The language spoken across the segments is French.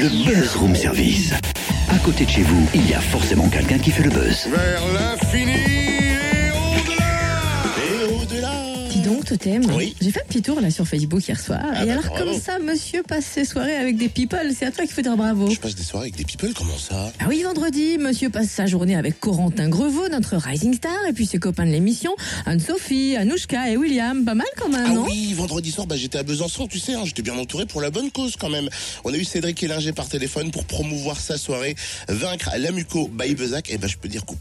Le Buzz Room Service. À côté de chez vous, il y a forcément quelqu'un qui fait le buzz. Vers l'infini Totem, Oui. j'ai fait un petit tour là sur Facebook hier soir. Ah et bah, alors, bravo. comme ça, monsieur passe ses soirées avec des people, c'est à toi qu'il faut dire bravo. Je passe des soirées avec des people, comment ça? Ah oui, vendredi, monsieur passe sa journée avec Corentin Grevaux, notre rising star, et puis ses copains de l'émission, Anne-Sophie, Anouchka et William. Pas mal quand même, Ah non? oui, vendredi soir, bah, j'étais à Besançon, tu sais, hein, j'étais bien entouré pour la bonne cause quand même. On a eu Cédric Hélinger par téléphone pour promouvoir sa soirée, vaincre l'Amuco by Bezac. Et bah, je peux dire que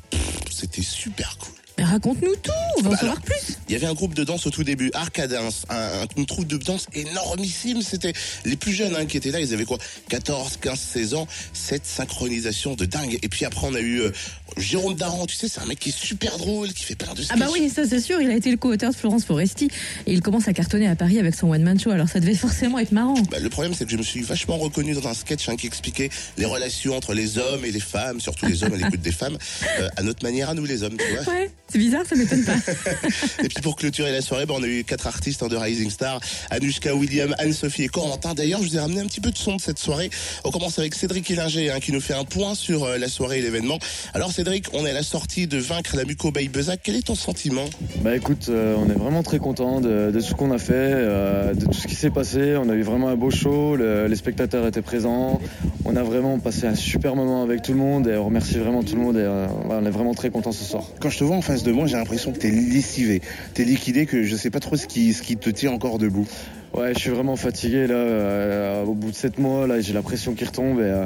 c'était super cool. Raconte-nous tout, on va en Bah savoir alors, plus. Il y avait un groupe de danse au tout début, Arcadins, un, un- troupe de danse énormissime. C'était les plus jeunes hein, qui étaient là, ils avaient quoi? 14, 15, 16 ans. Cette synchronisation de dingue. Et puis après, on a eu euh, Jérôme Daran, tu sais, c'est un mec qui est super drôle, qui fait plein de Ah bah oui, ça c'est sûr, il a été le co-auteur de Florence Foresti, et il commence à cartonner à Paris avec son one-man show, alors ça devait forcément être marrant. Bah, le problème, c'est que je me suis vachement reconnu dans un sketch hein, qui expliquait les relations entre les hommes et les femmes, surtout les hommes à l'écoute des femmes, euh, à notre manière, à nous les hommes, tu vois. Ouais, c'est bizarre, ça m'étonne pas. Et puis pour clôturer la soirée, bah, on a eu quatre artistes hein, de Rising Star, Anushka, William, Anne-Sophie et Corentin. D'ailleurs, je vous ai ramené un petit peu de son de cette soirée. On commence avec Cédric Hélinger hein, qui nous fait un point sur euh, la soirée et l'événement. Alors Cédric, on est à la sortie de Vaincre la Muco by Bezac. Quel est ton sentiment? Bah écoute, euh, on est vraiment très content de, de tout ce qu'on a fait, euh, de tout ce qui s'est passé. On a eu vraiment un beau show, le- les spectateurs étaient présents. On a vraiment passé un super moment avec tout le monde et on remercie vraiment tout le monde et euh, on est vraiment très content ce soir. Quand je te vois en face de moi, j'ai l'impression que t'es lessivé, t'es liquidé, que je sais pas trop ce qui, ce qui te tient encore debout. Ouais, je suis vraiment fatigué là. euh, au bout de 7 mois, là, j'ai la pression qui retombe et euh,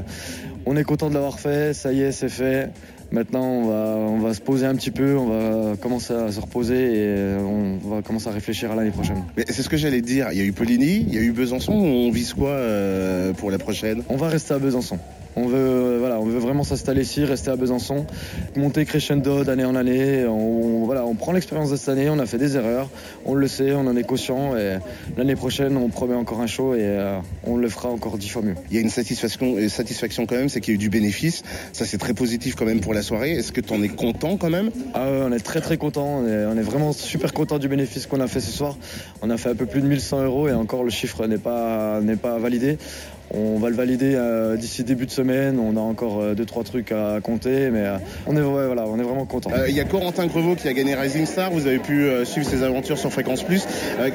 on est content de l'avoir fait. Ça y est, c'est fait. Maintenant, on va, on va se poser un petit peu, on va commencer à se reposer et euh, on va commencer à réfléchir à l'année prochaine. Mais c'est ce que j'allais te dire. Il y a eu Poligny, il y a eu Besançon. On vise quoi euh, pour la prochaine? On va rester à Besançon. On veut, on veut vraiment s'installer ici, rester à Besançon, monter crescendo d'année en année. On, voilà, on prend l'expérience de cette année, on a fait des erreurs, on le sait, on en est conscient. Et l'année prochaine, on promet encore un show et euh, on le fera encore dix fois mieux. Il y a une satisfaction, une satisfaction quand même, c'est qu'il y a eu du bénéfice. Ça, c'est très positif quand même pour la soirée. Est-ce que t'en es content quand même? Ah ouais, on est très très content, on est, on est vraiment super content du bénéfice qu'on a fait ce soir. On a fait un peu plus de 1100 euros et encore le chiffre n'est pas, n'est pas validé. On va le valider euh, d'ici début de semaine. On a encore euh, deux trois trucs à compter, mais euh, on est vraiment content. Euh, Il y a Corentin Grevaux qui a gagné Rising Star. Vous avez pu suivre ses aventures sur Fréquence Plus.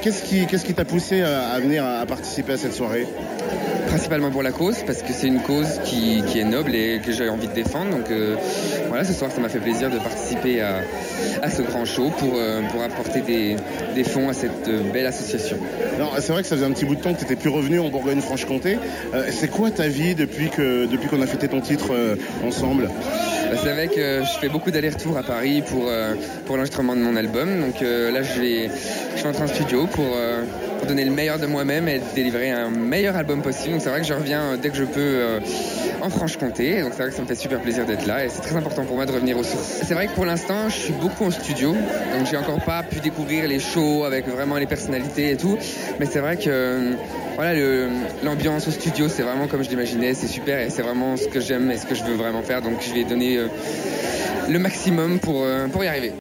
Qu'est-ce qui, qu'est-ce qui t'a poussé à, venir à participer à cette soirée? Principalement pour la cause parce que c'est une cause qui, qui est noble et que j'ai envie de défendre. Donc euh, voilà ce soir ça m'a fait plaisir de participer à, à ce grand show pour, euh, pour apporter des, des fonds à cette euh, belle association. C'est vrai que ça faisait un petit bout de temps que tu n'étais plus revenu en Bourgogne-Franche-Comté. Euh, c'est quoi ta vie depuis que depuis qu'on a fêté ton titre ensemble? Bah, c'est vrai que je fais beaucoup d'allers-retours à Paris pour, pour l'enregistrement de mon album. Donc là je, vais, je suis en train de studio pour donner le meilleur de moi-même et délivrer un meilleur album possible. Donc c'est vrai que je reviens euh, dès que je peux euh, en Franche-Comté. Donc c'est vrai que ça me fait super plaisir d'être là et c'est très important pour moi de revenir aux sources. C'est vrai que pour l'instant je suis beaucoup en studio. Donc j'ai encore pas pu découvrir les shows avec vraiment les personnalités et tout. Mais c'est vrai que euh, voilà l'ambiance au studio c'est vraiment comme je l'imaginais c'est super et c'est vraiment ce que j'aime et ce que je veux vraiment faire. Donc je vais donner euh, le maximum pour, euh, pour y arriver.